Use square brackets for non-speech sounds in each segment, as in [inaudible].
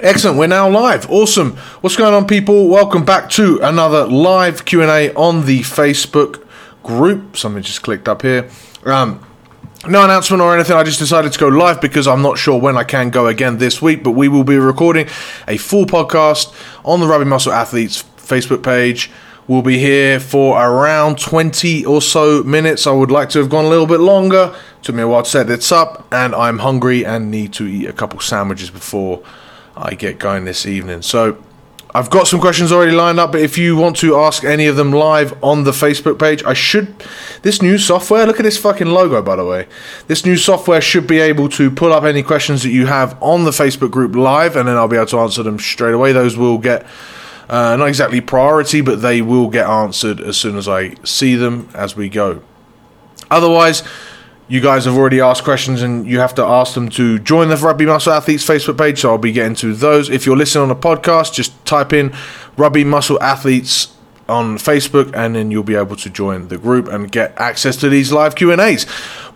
Excellent. We're now live. Awesome. What's going on, people? Welcome back to another live Q and A on the Facebook group. Something just clicked up here. Um, no announcement or anything. I just decided to go live because I'm not sure when I can go again this week. But we will be recording a full podcast on the Rugby Muscle Athletes Facebook page. We'll be here for around 20 or so minutes. I would like to have gone a little bit longer. Took me a while to set this up, and I'm hungry and need to eat a couple sandwiches before I get going this evening. So I've got some questions already lined up, but if you want to ask any of them live on the Facebook page, I should. This new software, look at this fucking logo, by the way. This new software should be able to pull up any questions that you have on the Facebook group live, and then I'll be able to answer them straight away. Those will get. Uh, not exactly priority, but they will get answered as soon as I see them as we go. Otherwise, you guys have already asked questions and you have to ask them to join the Rugby Muscle Athletes Facebook page, so I'll be getting to those. If you're listening on a podcast, just type in Rugby Muscle Athletes on Facebook and then you'll be able to join the group and get access to these live Q&As.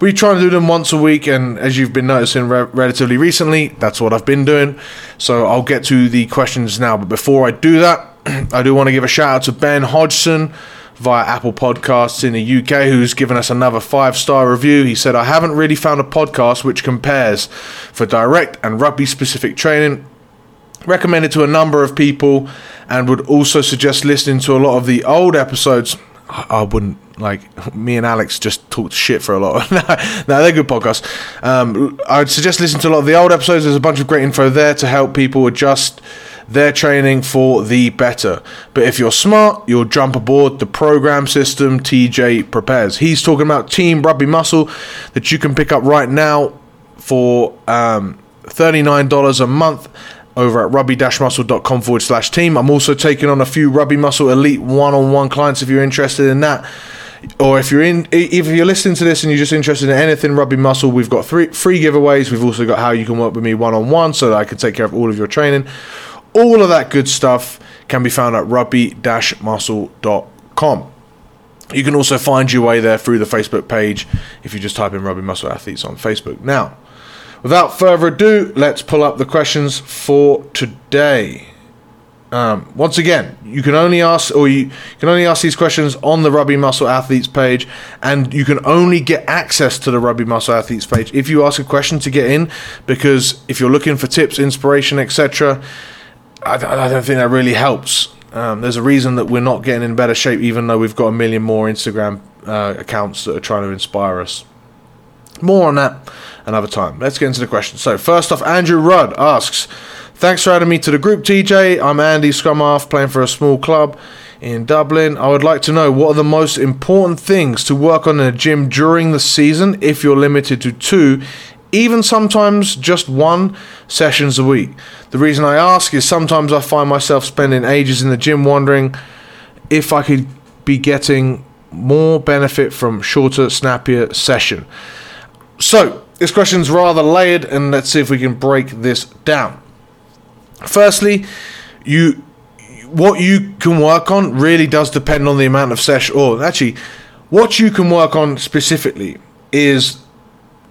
We try and do them once a week and as you've been noticing re- relatively recently, that's what I've been doing. So I'll get to the questions now, but before I do that, [clears throat] I do want to give a shout out to Ben Hodgson via Apple Podcasts in the UK, who's given us another five star review. He said, I haven't really found a podcast which compares for direct and rugby specific training. Recommended to a number of people and would also suggest listening to a lot of the old episodes. I wouldn't like me and Alex just talked shit for a lot. no, [laughs] no, they're good podcasts. Um, I'd suggest listening to a lot of the old episodes. There's a bunch of great info there to help people adjust their training for the better. But if you're smart, you'll jump aboard the program system TJ prepares. He's talking about Team Rugby Muscle that you can pick up right now for um, $39 a month over at rugby-muscle.com forward slash team. I'm also taking on a few Rugby Muscle Elite one-on-one clients if you're interested in that. Or if you're in, if you're listening to this and you're just interested in anything Rugby Muscle, we've got three free giveaways. We've also got how you can work with me one on one, so that I can take care of all of your training. All of that good stuff can be found at rugby-muscle.com. You can also find your way there through the Facebook page if you just type in Rugby Muscle Athletes on Facebook. Now, without further ado, let's pull up the questions for today. Um, once again, you can only ask, or you can only ask these questions on the Rugby Muscle Athletes page, and you can only get access to the Rugby Muscle Athletes page if you ask a question to get in. Because if you're looking for tips, inspiration, etc., I, I don't think that really helps. Um, there's a reason that we're not getting in better shape, even though we've got a million more Instagram uh, accounts that are trying to inspire us. More on that another time. Let's get into the questions. So, first off, Andrew Rudd asks, Thanks for adding me to the group, TJ. I'm Andy Scrum half, playing for a small club in Dublin. I would like to know what are the most important things to work on in a gym during the season if you're limited to two even sometimes just one sessions a week. The reason I ask is sometimes I find myself spending ages in the gym wondering if I could be getting more benefit from shorter, snappier session. So, this question's rather layered and let's see if we can break this down. Firstly, you what you can work on really does depend on the amount of session or actually what you can work on specifically is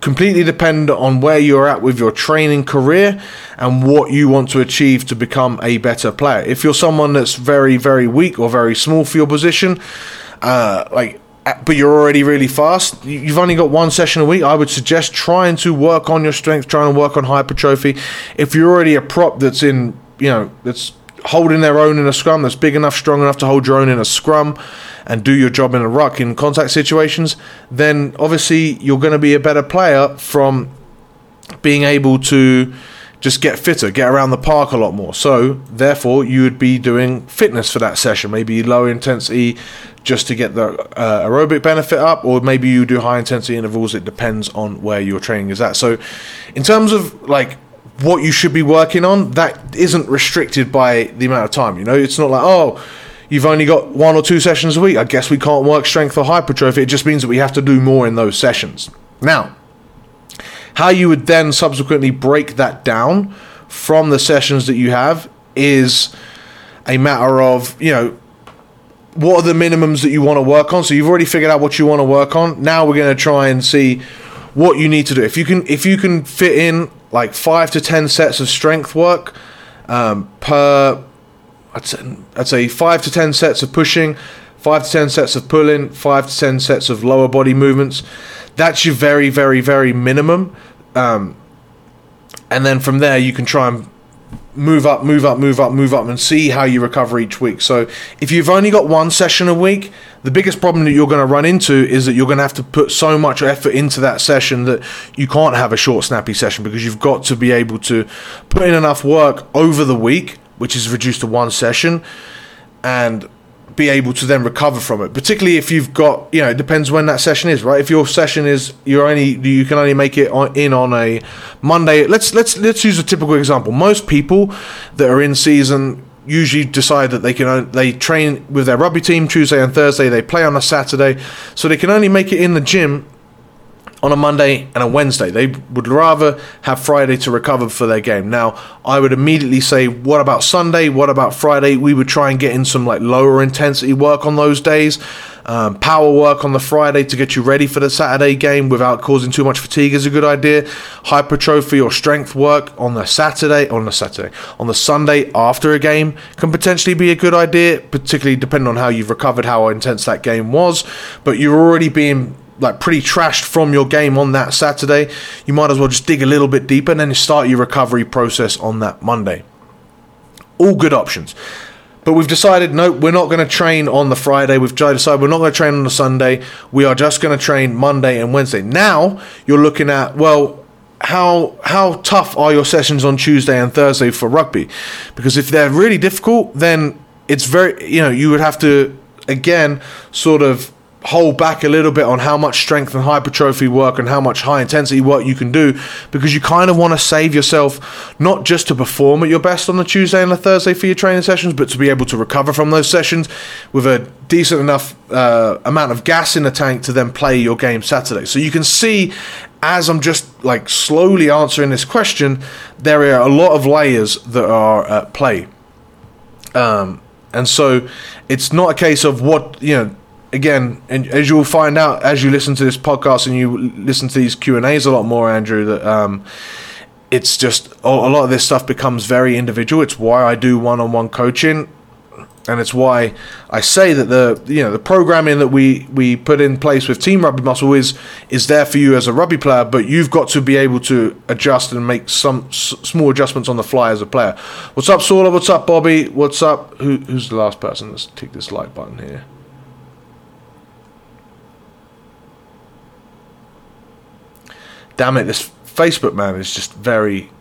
completely dependent on where you're at with your training career and what you want to achieve to become a better player. If you're someone that's very, very weak or very small for your position, uh, like but you're already really fast. You've only got one session a week. I would suggest trying to work on your strength, trying to work on hypertrophy. If you're already a prop that's in, you know, that's holding their own in a scrum, that's big enough, strong enough to hold your own in a scrum, and do your job in a ruck in contact situations, then obviously you're going to be a better player from being able to just get fitter, get around the park a lot more. So, therefore, you would be doing fitness for that session, maybe low intensity just to get the uh, aerobic benefit up, or maybe you do high intensity intervals. It depends on where your training is at. So, in terms of like what you should be working on, that isn't restricted by the amount of time. You know, it's not like, oh, you've only got one or two sessions a week. I guess we can't work strength or hypertrophy. It just means that we have to do more in those sessions. Now, how you would then subsequently break that down from the sessions that you have is a matter of, you know, what are the minimums that you want to work on? So you've already figured out what you want to work on. Now we're going to try and see what you need to do. If you can if you can fit in like 5 to 10 sets of strength work, um, per. I'd say, I'd say five to ten sets of pushing, five to ten sets of pulling, five to ten sets of lower body movements. That's your very, very, very minimum. Um, and then from there, you can try and move up, move up, move up, move up, and see how you recover each week. So if you've only got one session a week, the biggest problem that you're going to run into is that you're going to have to put so much effort into that session that you can't have a short, snappy session because you've got to be able to put in enough work over the week, which is reduced to one session, and be able to then recover from it. Particularly if you've got, you know, it depends when that session is, right? If your session is you're only you can only make it on, in on a Monday. Let's let's let's use a typical example. Most people that are in season usually decide that they can they train with their rugby team Tuesday and Thursday. They play on a Saturday, so they can only make it in the gym on a Monday and a Wednesday. They would rather have Friday to recover for their game. Now, I would immediately say, what about Sunday? What about Friday? We would try and get in some like lower intensity work on those days. Um, power work on the Friday to get you ready for the Saturday game without causing too much fatigue is a good idea. Hypertrophy or strength work on the Saturday, on the Saturday, on the Sunday after a game can potentially be a good idea, particularly depending on how you've recovered, how intense that game was. But you're already being like pretty trashed from your game on that Saturday, you might as well just dig a little bit deeper and then start your recovery process on that Monday. All good options. But we've decided no, we're not going to train on the Friday. We've decided we're not going to train on the Sunday. We are just going to train Monday and Wednesday. Now you're looking at well, how how tough are your sessions on Tuesday and Thursday for rugby? Because if they're really difficult, then it's very you know you would have to again sort of hold back a little bit on how much strength and hypertrophy work and how much high intensity work you can do because you kind of want to save yourself not just to perform at your best on the Tuesday and the Thursday for your training sessions, but to be able to recover from those sessions with a decent enough uh, amount of gas in the tank to then play your game Saturday. So you can see as I'm just like slowly answering this question, there are a lot of layers that are at play. Um, and so it's not a case of what, you know, again, and as you'll find out as you listen to this podcast and you listen to these Q and A's a lot more, Andrew, that um, it's just a lot of this stuff becomes very individual. It's why I do one-on-one coaching, and it's why I say that the you know the programming that we we put in place with Team Rugby Muscle is is there for you as a rugby player, but you've got to be able to adjust and make some s- small adjustments on the fly as a player. What's up, Saula? What's up, Bobby? What's up? Who, who's the last person? Let's tick this like button here. Damn it, this Facebook man is just very.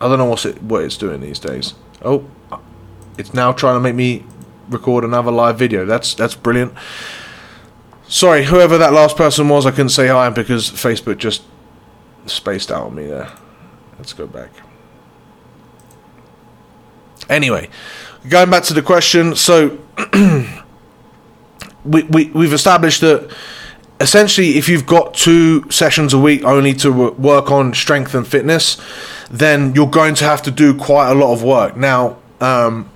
I don't know what's it what it's doing these days. Oh, it's now trying to make me record another live video. That's that's brilliant. Sorry, whoever that last person was, I couldn't say hi because Facebook just spaced out on me there. Let's go back. Anyway, going back to the question, so [clears throat] we, we we've established that essentially, if you've got two sessions a week only to work on strength and fitness, then you're going to have to do quite a lot of work. Now, um,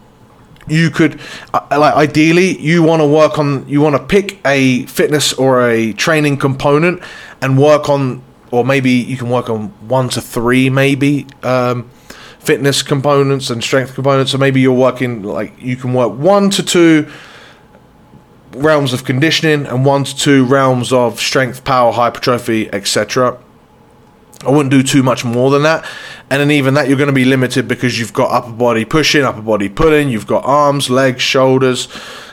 you could, uh, like, ideally, you want to work on, you want to pick a fitness or a training component and work on, or maybe you can work on one to three, maybe. Um, fitness components and strength components so maybe you're working like you can work one to two realms of conditioning and one to two realms of strength, power, hypertrophy, etc. I wouldn't do too much more than that. And then even that, you're going to be limited because you've got upper body pushing, upper body pulling, you've got arms, legs, shoulders,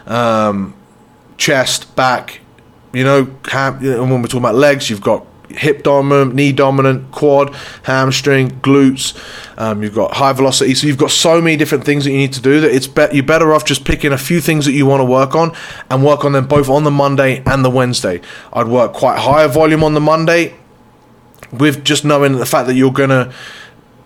um, chest, back. You know, and when we're talking about legs, you've got hip dominant, knee dominant, quad, hamstring, glutes. Um, you've got high velocity. So you've got so many different things that you need to do that it's be- you're better off just picking a few things that you want to work on and work on them both on the Monday and the Wednesday. I'd work quite higher volume on the Monday with just knowing the fact that you're gonna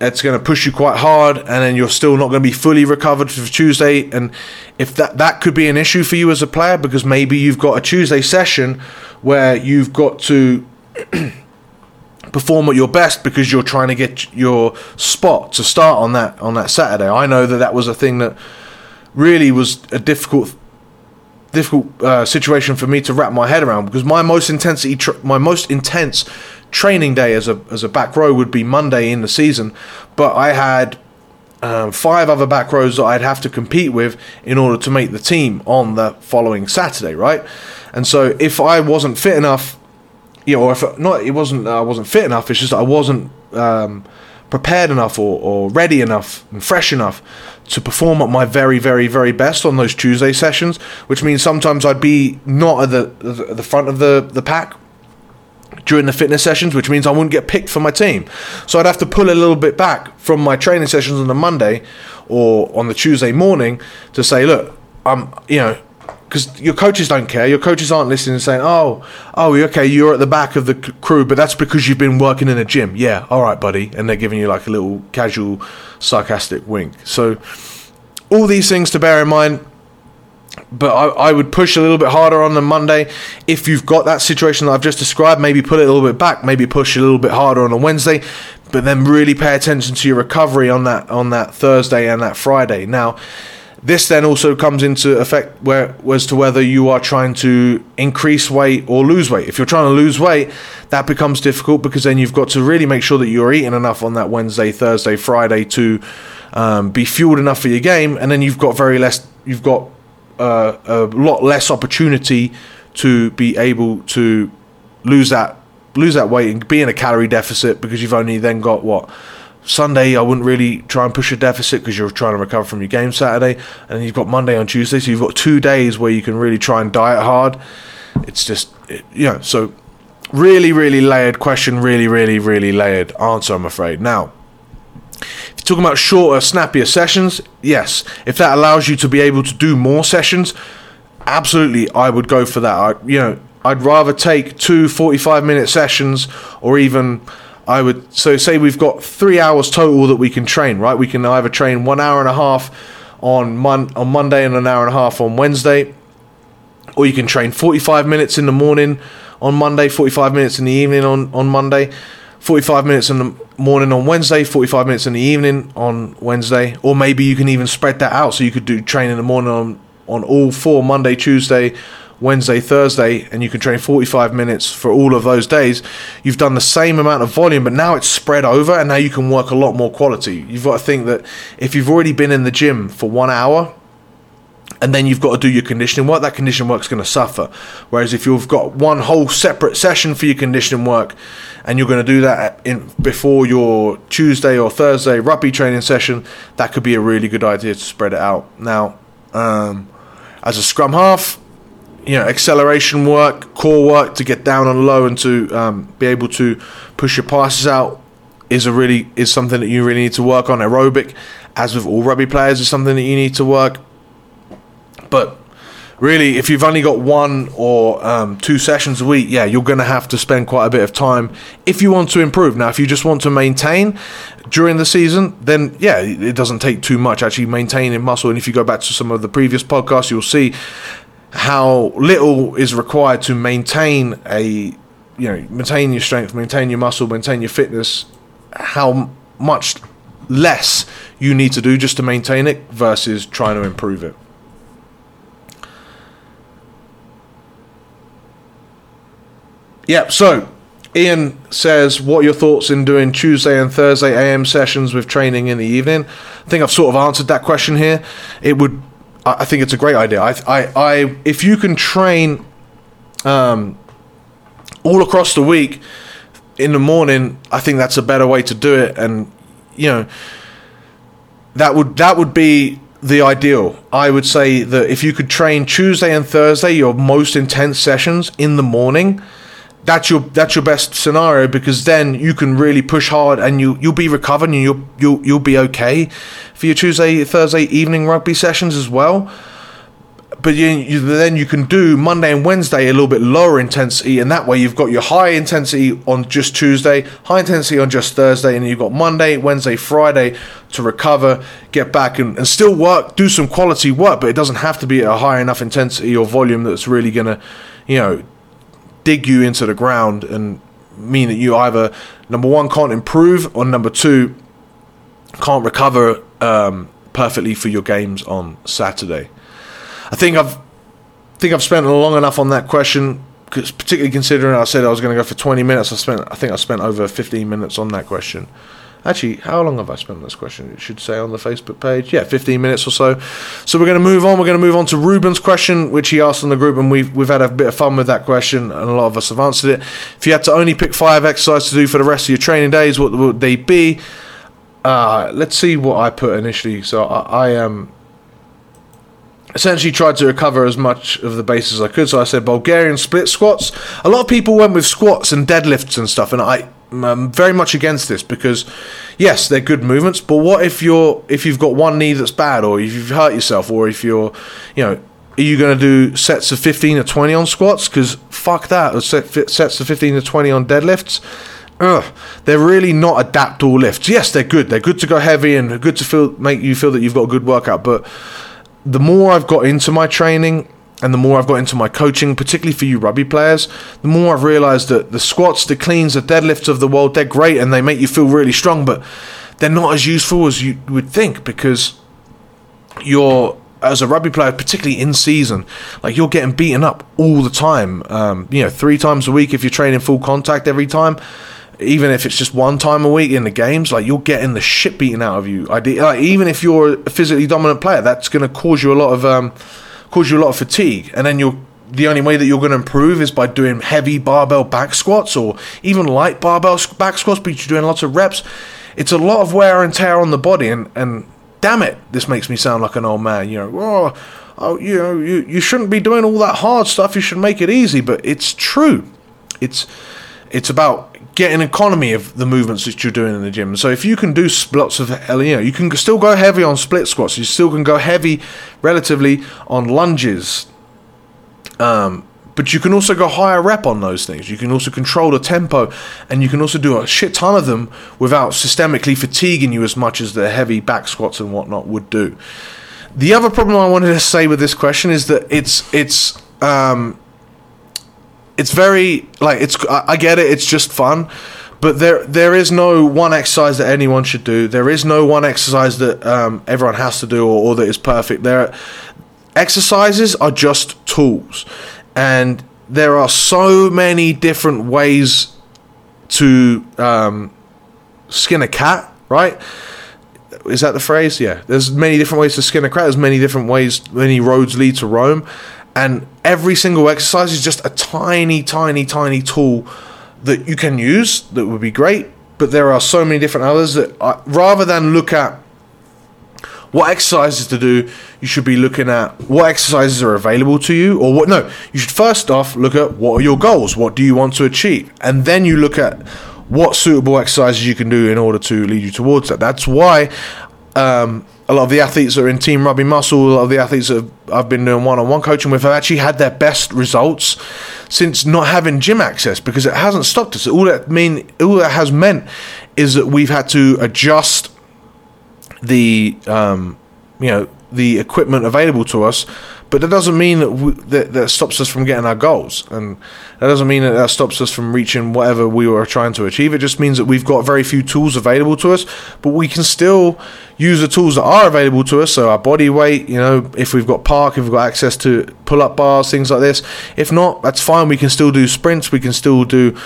it's going to push you quite hard and then you're still not going to be fully recovered for Tuesday and if that that could be an issue for you as a player because maybe you've got a Tuesday session where you've got to [clears throat] perform at your best because you're trying to get your spot to start on that on that Saturday. I know that that was a thing that really was a difficult difficult uh, situation for me to wrap my head around because my most intensity tr- my most intense training day as a as a back row would be Monday in the season, but I had um, five other back rows that I'd have to compete with in order to make the team on the following Saturday, right? And so if I wasn't fit enough, you know, or if not, it wasn't I wasn't fit enough. It's just I wasn't um, prepared enough or, or ready enough and fresh enough to perform at my very, very, very best on those Tuesday sessions. Which means sometimes I'd be not at the the front of the the pack during the fitness sessions, which means I wouldn't get picked for my team. So I'd have to pull a little bit back from my training sessions on the Monday or on the Tuesday morning to say, look, I'm, you know, because your coaches don't care. Your coaches aren't listening and saying, "Oh, oh, okay, you're at the back of the crew, but that's because you've been working in a gym." Yeah, all right, buddy, and they're giving you like a little casual, sarcastic wink. So, all these things to bear in mind but I, I, would push a little bit harder on the Monday. If you've got that situation that I've just described, maybe put it a little bit back, maybe push a little bit harder on a Wednesday, but then really pay attention to your recovery on that on that Thursday and that Friday. Now, this then also comes into effect where as to whether you are trying to increase weight or lose weight. If you're trying to lose weight, that becomes difficult because then you've got to really make sure that you're eating enough on that Wednesday, Thursday, Friday to um, be fueled enough for your game, and then you've got very less. You've got uh, a lot less opportunity to be able to lose that lose that weight and be in a calorie deficit because you've only then got what Sunday I wouldn't really try and push a deficit because you're trying to recover from your game Saturday and you've got Monday on Tuesday so you've got two days where you can really try and diet hard it's just it, you know so really really layered question really really really layered answer I'm afraid now if you're Talking about shorter, snappier sessions, yes. If that allows you to be able to do more sessions, absolutely, I would go for that. I, you know, I'd rather take two 45 minute sessions or even I would so say we've got three hours total that we can train, right? We can either train one hour and a half on mon- on Monday and an hour and a half on Wednesday, or you can train 45 minutes in the morning on Monday, 45 minutes in the evening on, on Monday. 45 minutes in the morning on Wednesday, 45 minutes in the evening on Wednesday, or maybe you can even spread that out so you could do train in the morning on, on all four Monday, Tuesday, Wednesday, Thursday, and you can train 45 minutes for all of those days. You've done the same amount of volume, but now it's spread over, and now you can work a lot more quality. You've got to think that if you've already been in the gym for one hour, and then you've got to do your conditioning work, that conditioning work's going to suffer. Whereas if you've got one whole separate session for your conditioning work, and you're going to do that in before your Tuesday or Thursday rugby training session, that could be a really good idea to spread it out. Now, um, as a scrum half, you know, acceleration work, core work to get down and low and to um, be able to push your passes out is a really is something that you really need to work on. Aerobic, as with all rugby players, is something that you need to work but really, if you've only got one or um, two sessions a week, yeah, you're going to have to spend quite a bit of time if you want to improve. Now, if you just want to maintain during the season, then yeah, it doesn't take too much actually maintaining muscle. And if you go back to some of the previous podcasts, you'll see how little is required to maintain a you know maintain your strength, maintain your muscle, maintain your fitness. How much less you need to do just to maintain it versus trying to improve it. Yep. So Ian says, "What are your thoughts in doing Tuesday and Thursday AM sessions with training in the evening?" I think I've sort of answered that question here. It would, I think it's a great idea. I, I, I if you can train, um, all across the week in the morning, I think that's a better way to do it. And you know, that would that would be the ideal. I would say that if you could train Tuesday and Thursday, your most intense sessions in the morning that's your that's your best scenario because then you can really push hard and you you'll be recovering and you'll you'll you'll be okay for your Tuesday Thursday evening rugby sessions as well. But you, you, then you can do Monday and Wednesday a little bit lower intensity, and that way you've got your high intensity on just Tuesday, high intensity on just Thursday, and you've got Monday, Wednesday, Friday to recover, get back, and, and still work, do some quality work. But it doesn't have to be at a high enough intensity or volume that's really gonna, you know, dig you into the ground and mean that you either number one can't improve or number two can't recover um, perfectly for your games on Saturday. I think I've think I've spent long enough on that question, particularly considering I said I was going to go for 20 minutes. I spent I think I spent over 15 minutes on that question. Actually, how long have I spent on this question? It should say on the Facebook page. Yeah, 15 minutes or so. So we're going to move on. We're going to move on to Ruben's question, which he asked in the group, and we've, we've had a bit of fun with that question, and a lot of us have answered it. If you had to only pick five exercises to do for the rest of your training days, what would they be? Uh, let's see what I put initially. So I, um, essentially tried to recover as much of the base as I could. So I said Bulgarian split squats. A lot of people went with squats and deadlifts and stuff, and I I'm very much against this because yes, they're good movements, but what if you're if you've got one knee that's bad, or if you've hurt yourself, or if you're, you know, are you going to do sets of 15 or 20 on squats? Because fuck that, or set, sets of 15 to 20 on deadlifts. Ugh, they're really not adaptable lifts. Yes, they're good. They're good to go heavy and good to feel make you feel that you've got a good workout. But the more I've got into my training, and the more I've got into my coaching, particularly for you rugby players, the more I've realized that the squats, the cleans, the deadlifts of the world, they're great and they make you feel really strong, but they're not as useful as you would think because you're as a rugby player, particularly in season, like you're getting beaten up all the time. Um, you know, three times a week if you're training full contact every time. Even if it's just one time a week in the games, like you're getting the shit beaten out of you. Like, even if you're a physically dominant player, that's going to cause you a lot of um, cause you a lot of fatigue, and then you're the only way that you're going to improve is by doing heavy barbell back squats or even light barbell back squats, but you're doing lots of reps. It's a lot of wear and tear on the body, and, and damn it, this makes me sound like an old man. You know, oh, oh, you know, you, you shouldn't be doing all that hard stuff. You should make it easy, but it's true. It's it's about getting economy of the movements that you're doing in the gym. So if you can do splits of, you know, you can still go heavy on split squats. You still can go heavy, relatively, on lunges. Um, but you can also go higher rep on those things. You can also control the tempo, and you can also do a shit ton of them without systemically fatiguing you as much as the heavy back squats and whatnot would do. The other problem I wanted to say with this question is that it's it's um, it's very like it's I get it it's just fun but there there is no one exercise that anyone should do. There is no one exercise that um, everyone has to do or, or that is perfect. There exercises are just tools and there are so many different ways to um, skin a cat right? Is that the phrase? Yeah. There's many different ways to skin a cat. There's many different ways many roads lead to rome and every single exercise is just a tiny, tiny, tiny tool that you can use that would be great. But there are so many different others that I, rather than look at what exercises to do, you should be looking at what exercises are available to you, or what. No, you should first off look at what are your goals, what do you want to achieve, and then you look at what suitable exercises you can do in order to lead you towards that. That's why um, a lot of the athletes that are in Team Rugby Muscle, a lot of the athletes that I've been doing one-on-one coaching with have actually had their best results since not having gym access because it hasn't stopped us. All that mean, all that has meant is that we've had to adjust the, um, you know, the equipment available to us but that doesn't mean that, we, that that stops us from getting our goals, and that doesn't mean that that stops us from reaching whatever we were trying to achieve. It just means that we've got very few tools available to us, but we can still use the tools that are available to us. So our body weight, you know, if we've got park, if we've got access to pull-up bars, things like this. If not, that's fine. We can still do sprints. We can still do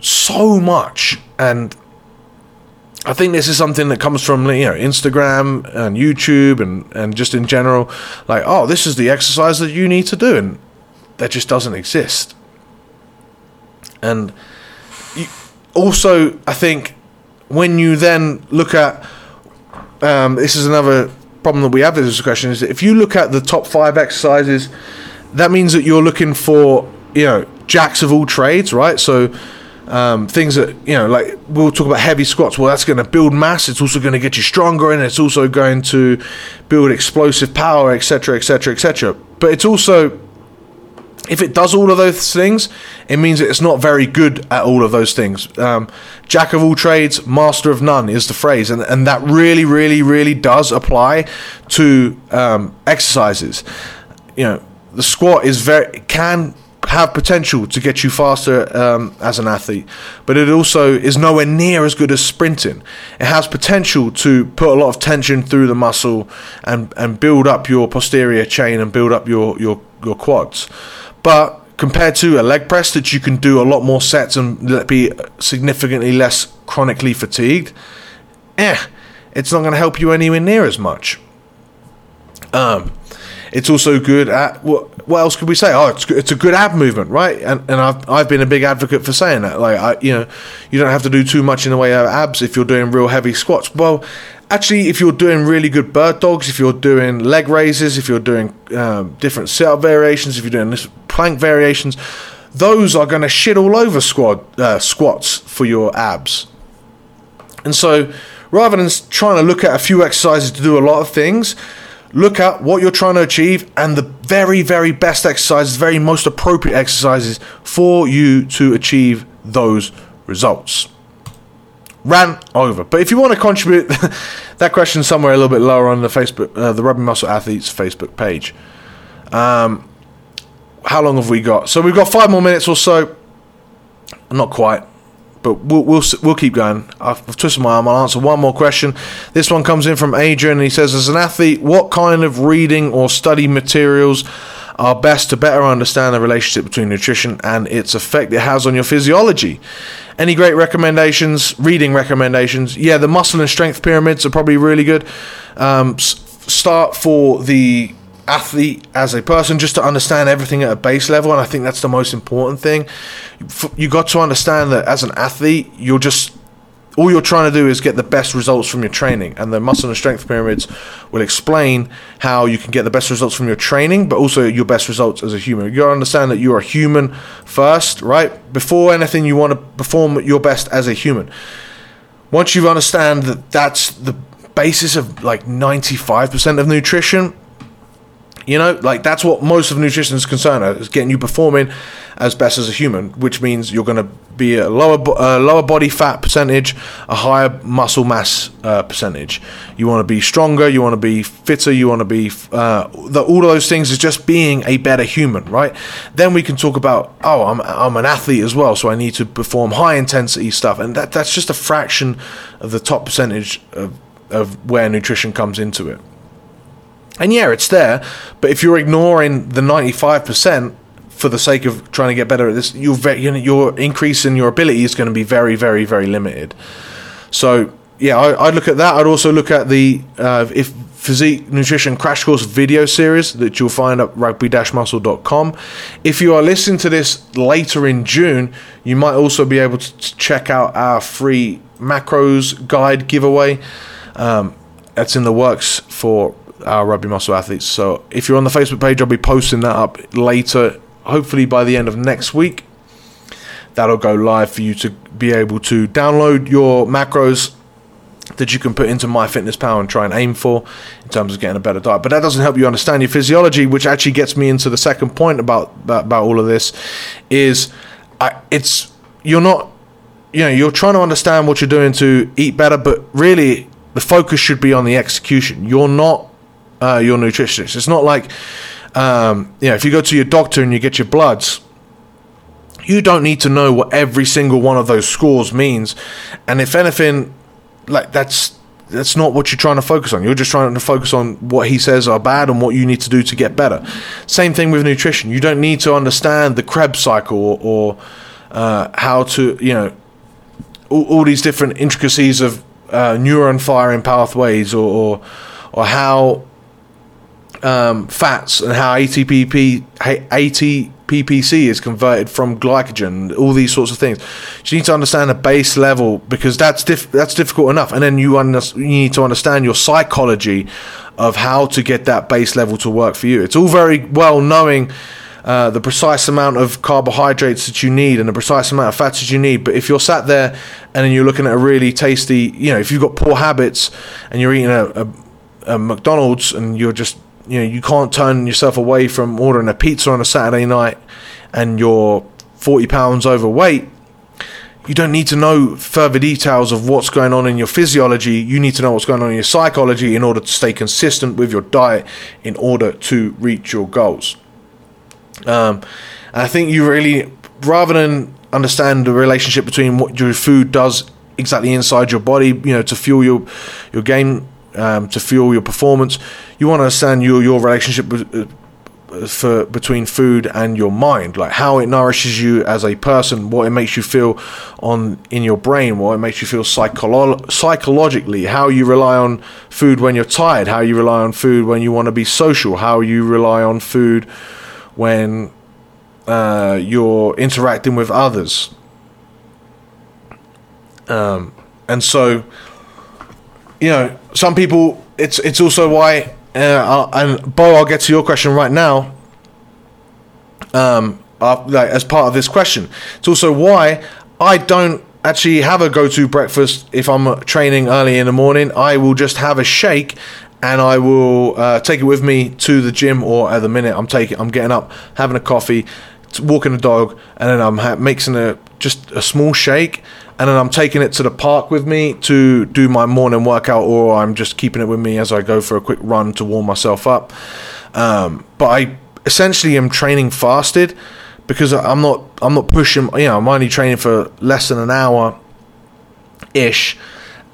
so much, and I think this is something that comes from you know Instagram and YouTube and and just in general, like oh this is the exercise that you need to do, and that just doesn't exist. And you, also, I think when you then look at um, this is another problem that we have with this question is that if you look at the top five exercises, that means that you're looking for you know jacks of all trades, right? So um, things that you know, like we'll talk about heavy squats. Well, that's going to build mass. It's also going to get you stronger, and it's also going to build explosive power, etc., etc., etc. But it's also, if it does all of those things, it means that it's not very good at all of those things. Um, Jack of all trades, master of none is the phrase, and and that really, really, really does apply to um, exercises. You know, the squat is very can have potential to get you faster um, as an athlete, but it also is nowhere near as good as sprinting. It has potential to put a lot of tension through the muscle and, and build up your posterior chain and build up your, your, your quads. But compared to a leg press that you can do a lot more sets and be significantly less chronically fatigued, eh, it's not going to help you anywhere near as much. Um, it's also good at what? What else could we say? Oh, it's it's a good ab movement, right? And and I've I've been a big advocate for saying that. Like I, you know, you don't have to do too much in the way of abs if you're doing real heavy squats. Well, actually, if you're doing really good bird dogs, if you're doing leg raises, if you're doing um, different sit up variations, if you're doing plank variations, those are going to shit all over squat uh, squats for your abs. And so, rather than trying to look at a few exercises to do a lot of things look at what you're trying to achieve and the very, very best exercises, very most appropriate exercises for you to achieve those results. Ran over. But if you want to contribute [laughs] that question somewhere a little bit lower on the Facebook, uh, the Rugby Muscle Athletes Facebook page. Um, how long have we got? So we've got five more minutes or so. Not quite but we'll, we'll, we'll keep going. I've, I've twisted my arm. I'll answer one more question. This one comes in from Adrian, and he says, As an athlete, what kind of reading or study materials are best to better understand the relationship between nutrition and its effect it has on your physiology? Any great recommendations, reading recommendations? Yeah, the muscle and strength pyramids are probably really good. Um, start for the athlete as a person just to understand everything at a base level and i think that's the most important thing. You got to understand that as an athlete you're just all you're trying to do is get the best results from your training and the muscle and strength pyramids will explain how you can get the best results from your training but also your best results as a human. You got to understand that you're a human first right? Before anything you want to perform your best as a human. Once you understand that that's the basis of like 95% of nutrition you know, like that's what most of nutrition is concerned is getting you performing as best as a human, which means you're going to be a lower lower body fat percentage, a higher muscle mass uh, percentage. You want to be stronger, you want to be fitter, you want to be uh, the, all of those things is just being a better human, right? Then we can talk about oh, I'm I'm an athlete as well, so I need to perform high intensity stuff, and that that's just a fraction of the top percentage of of where nutrition comes into it. And yeah, it's there, but if you're ignoring the 95% for the sake of trying to get better at this, your your increase in your ability is going to be very, very, very limited. So yeah, I, would look at that. I'd also look at the uh, if physique nutrition crash course video series that you'll find at rugby-muscle.com. If you are listening to this later in June, you might also be able to check out our free macros guide giveaway. Um, that's in the works for our rugby muscle athletes. So if you're on the Facebook page, I'll be posting that up later, hopefully by the end of next week. That'll go live for you to be able to download your macros that you can put into MyFitnessPal and try and aim for in terms of getting a better diet. But that doesn't help you understand your physiology, which actually gets me into the second point about about, all of this. Is I, it's you're not you know you're trying to understand what you're doing to eat better, but really the focus should be on the execution. You're not uh, your nutritionist. It's not like, um, you know, if you go to your doctor and you get your bloods, you don't need to know what every single one of those scores means. And if anything, like that's that's not what you're trying to focus on. You're just trying to focus on what he says are bad and what you need to do to get better. Same thing with nutrition. You don't need to understand the Krebs cycle or, or uh, how to, you know, all, all, these different intricacies of uh, neuron firing pathways or, or, or how um, fats and how ATPP, ATPPC is converted from glycogen, all these sorts of things. you need to understand the base level because that's that's difficult enough, and then you, under- you need to understand your psychology of how to get that base level to work for you. It's all very well knowing. Uh, the precise amount of carbohydrates that you need and the precise amount of fats that you need. But if you're sat there and then you're looking at a really tasty, you know, if you've got poor habits and you're eating a, a, a McDonald's and you're just you know you can't turn yourself away from ordering a pizza on a Saturday night and you're 40 pounds overweight. You don't need to know further details of what's going on in your physiology. You need to know what's going on in your psychology in order to stay consistent with your diet in order to reach your goals. Um, I think you really rather than understand the relationship between what your food does exactly inside your body you know to fuel your your game um, to fuel your performance. You want to understand your your relationship with, uh, for between food and your mind like how it nourishes you as a person what it makes you feel on in your brain what it makes you feel psycholo- psychologically how you rely on food when you're tired how you rely on food when you want to be social how you rely on food when uh, you're interacting with others um, and so you know some people it's it's also why uh, and Bo, I'll get to your question right now. Um, uh, like as part of this question, it's also why I don't actually have a go-to breakfast if I'm training early in the morning. I will just have a shake, and I will uh, take it with me to the gym. Or at the minute, I'm taking, I'm getting up, having a coffee, walking the dog, and then I'm ha- mixing a just a small shake, and then I'm taking it to the park with me to do my morning workout, or I'm just keeping it with me as I go for a quick run to warm myself up. Um, but I essentially am training fasted because I'm not I'm not pushing. You know, I'm only training for less than an hour ish,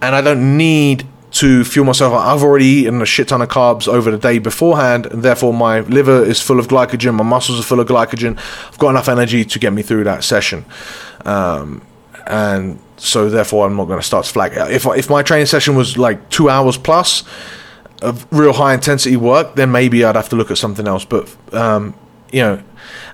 and I don't need to fuel myself. I've already eaten a shit ton of carbs over the day beforehand, and therefore my liver is full of glycogen, my muscles are full of glycogen. I've got enough energy to get me through that session. Um, and so therefore I'm not going to start to flag. If if my training session was like two hours plus of real high intensity work, then maybe I'd have to look at something else. But um, you know,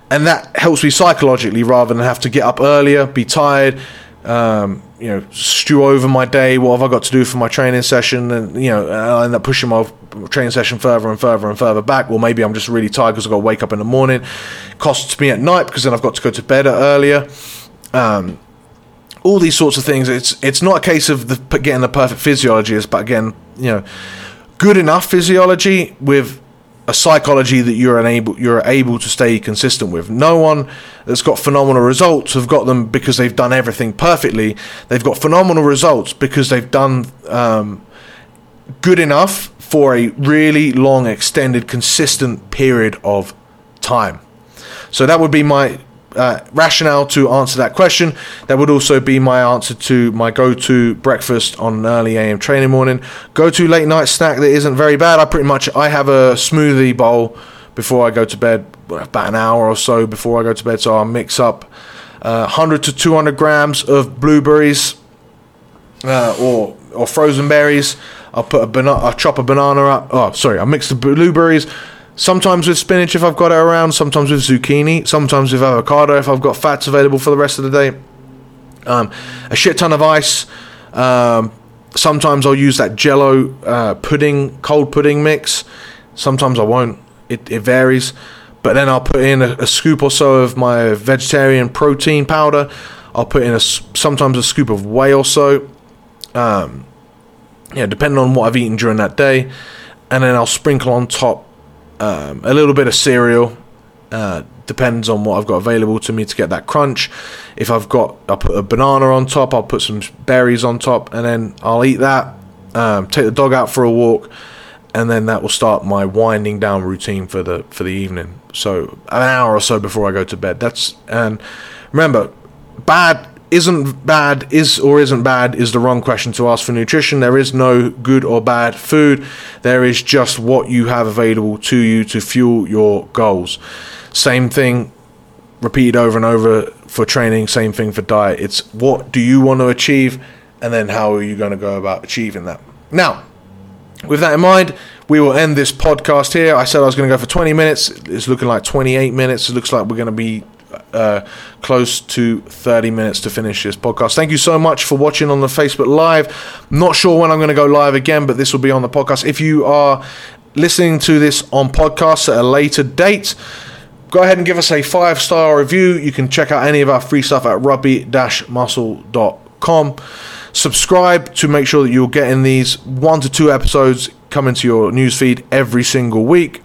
and that helps me psychologically rather than have to get up earlier, be tired. Um, you know, stew over my day. What have I got to do for my training session? And you know, I'll end up pushing my training session further and further and further back. Well, maybe I'm just really tired because I've got to wake up in the morning. Costs me at night because then I've got to go to bed earlier. Um, all these sorts of things. It's it's not a case of the, getting the perfect physiology, but again, you know, good enough physiology with a psychology that you're able you're able to stay consistent with. No one that's got phenomenal results have got them because they've done everything perfectly. They've got phenomenal results because they've done um, good enough for a really long, extended, consistent period of time. So that would be my uh, rationale to answer that question. That would also be my answer to my go-to breakfast on an early AM training morning. Go-to late night snack that isn't very bad. I pretty much I have a smoothie bowl before I go to bed, about an hour or so before I go to bed. So I'll mix up uh, 100 to 200 grams of blueberries uh, or or frozen berries. I'll put a banana. I'll chop a banana up. Oh, sorry. I mix the blueberries Sometimes with spinach if I've got it around, sometimes with zucchini, sometimes with avocado if I've got fats available for the rest of the day. Um, a shit ton of ice. Um, sometimes I'll use that jello uh, pudding, cold pudding mix. Sometimes I won't. It, it varies. But then I'll put in a, a, scoop or so of my vegetarian protein powder. I'll put in a, sometimes a scoop of whey or so. Um, yeah, depending on what I've eaten during that day. And then I'll sprinkle on top um, a little bit of cereal. Uh, depends on what I've got available to me to get that crunch. If I've got, I'll put a banana on top. I'll put some berries on top, and then I'll eat that. Um, take the dog out for a walk, and then that will start my winding down routine for the for the evening. So an hour or so before I go to bed. That's and remember, bad isn't bad is or isn't bad is the wrong question to ask for nutrition. There is no good or bad food. There is just what you have available to you to fuel your goals. Same thing repeated over and over for training, same thing for diet. It's what do you want to achieve and then how are you going to go about achieving that. Now, with that in mind, we will end this podcast here. I said I was going to go for 20 minutes. It's looking like 28 minutes. It looks like we're going to be uh, close to 30 minutes to finish this podcast. Thank you so much for watching on the Facebook Live. Not sure when I'm going to go live again, but this will be on the podcast. If you are listening to this on podcasts at a later date, go ahead and give us a five star review. You can check out any of our free stuff at rugby muscle.com. Subscribe to make sure that you're getting these one to two episodes coming to your newsfeed every single week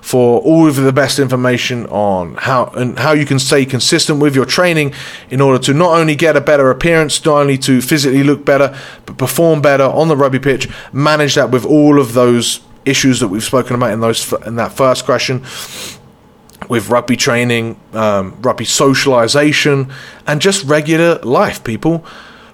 for all of the best information on how and how you can stay consistent with your training in order to not only get a better appearance, not only to physically look better, but perform better on the rugby pitch. Manage that with all of those issues that we've spoken about in those in that first question with rugby training, um, rugby socialization, and just regular life, people.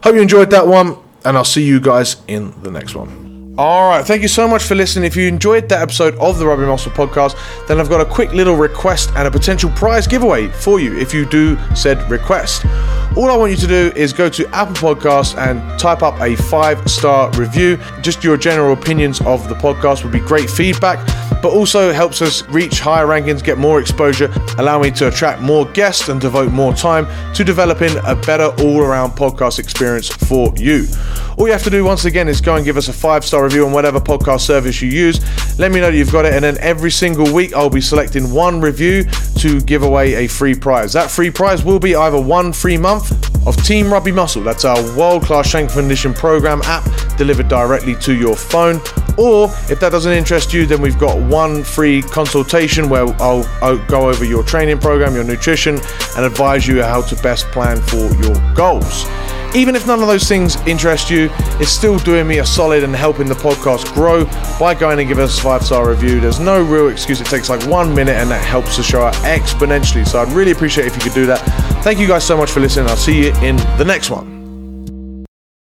Hope you enjoyed that one, and I'll see you guys in the next one. All right, thank you so much for listening. If you enjoyed that episode of the Rugby Muscle podcast, then I've got a quick little request and a potential prize giveaway for you if you do said request. All I want you to do is go to Apple Podcasts and type up a five star review. Just your general opinions of the podcast would be great feedback, but also helps us reach higher rankings, get more exposure, allow me to attract more guests and devote more time to developing a better all around podcast experience for you. All you have to do once again is go and give us a five star review on whatever podcast service you use. Let me know that you've got it, and then every single week I'll be selecting one review to give away a free prize. That free prize will be either one free month of Team Rugby Muscle, that's our world class strength condition program app delivered directly to your phone. Or if that doesn't interest you, then we've got one free consultation where I'll, I'll, go over your training program, your nutrition, and advise you how to best plan for your goals. Even if none of those things interest you, it's still doing me a solid and helping the podcast grow by going and giving us a five star review. There's no real excuse. It takes like one minute and that helps the show out exponentially. So I'd really appreciate if you could do that. Thank you guys so much for listening. I'll see you in the next one.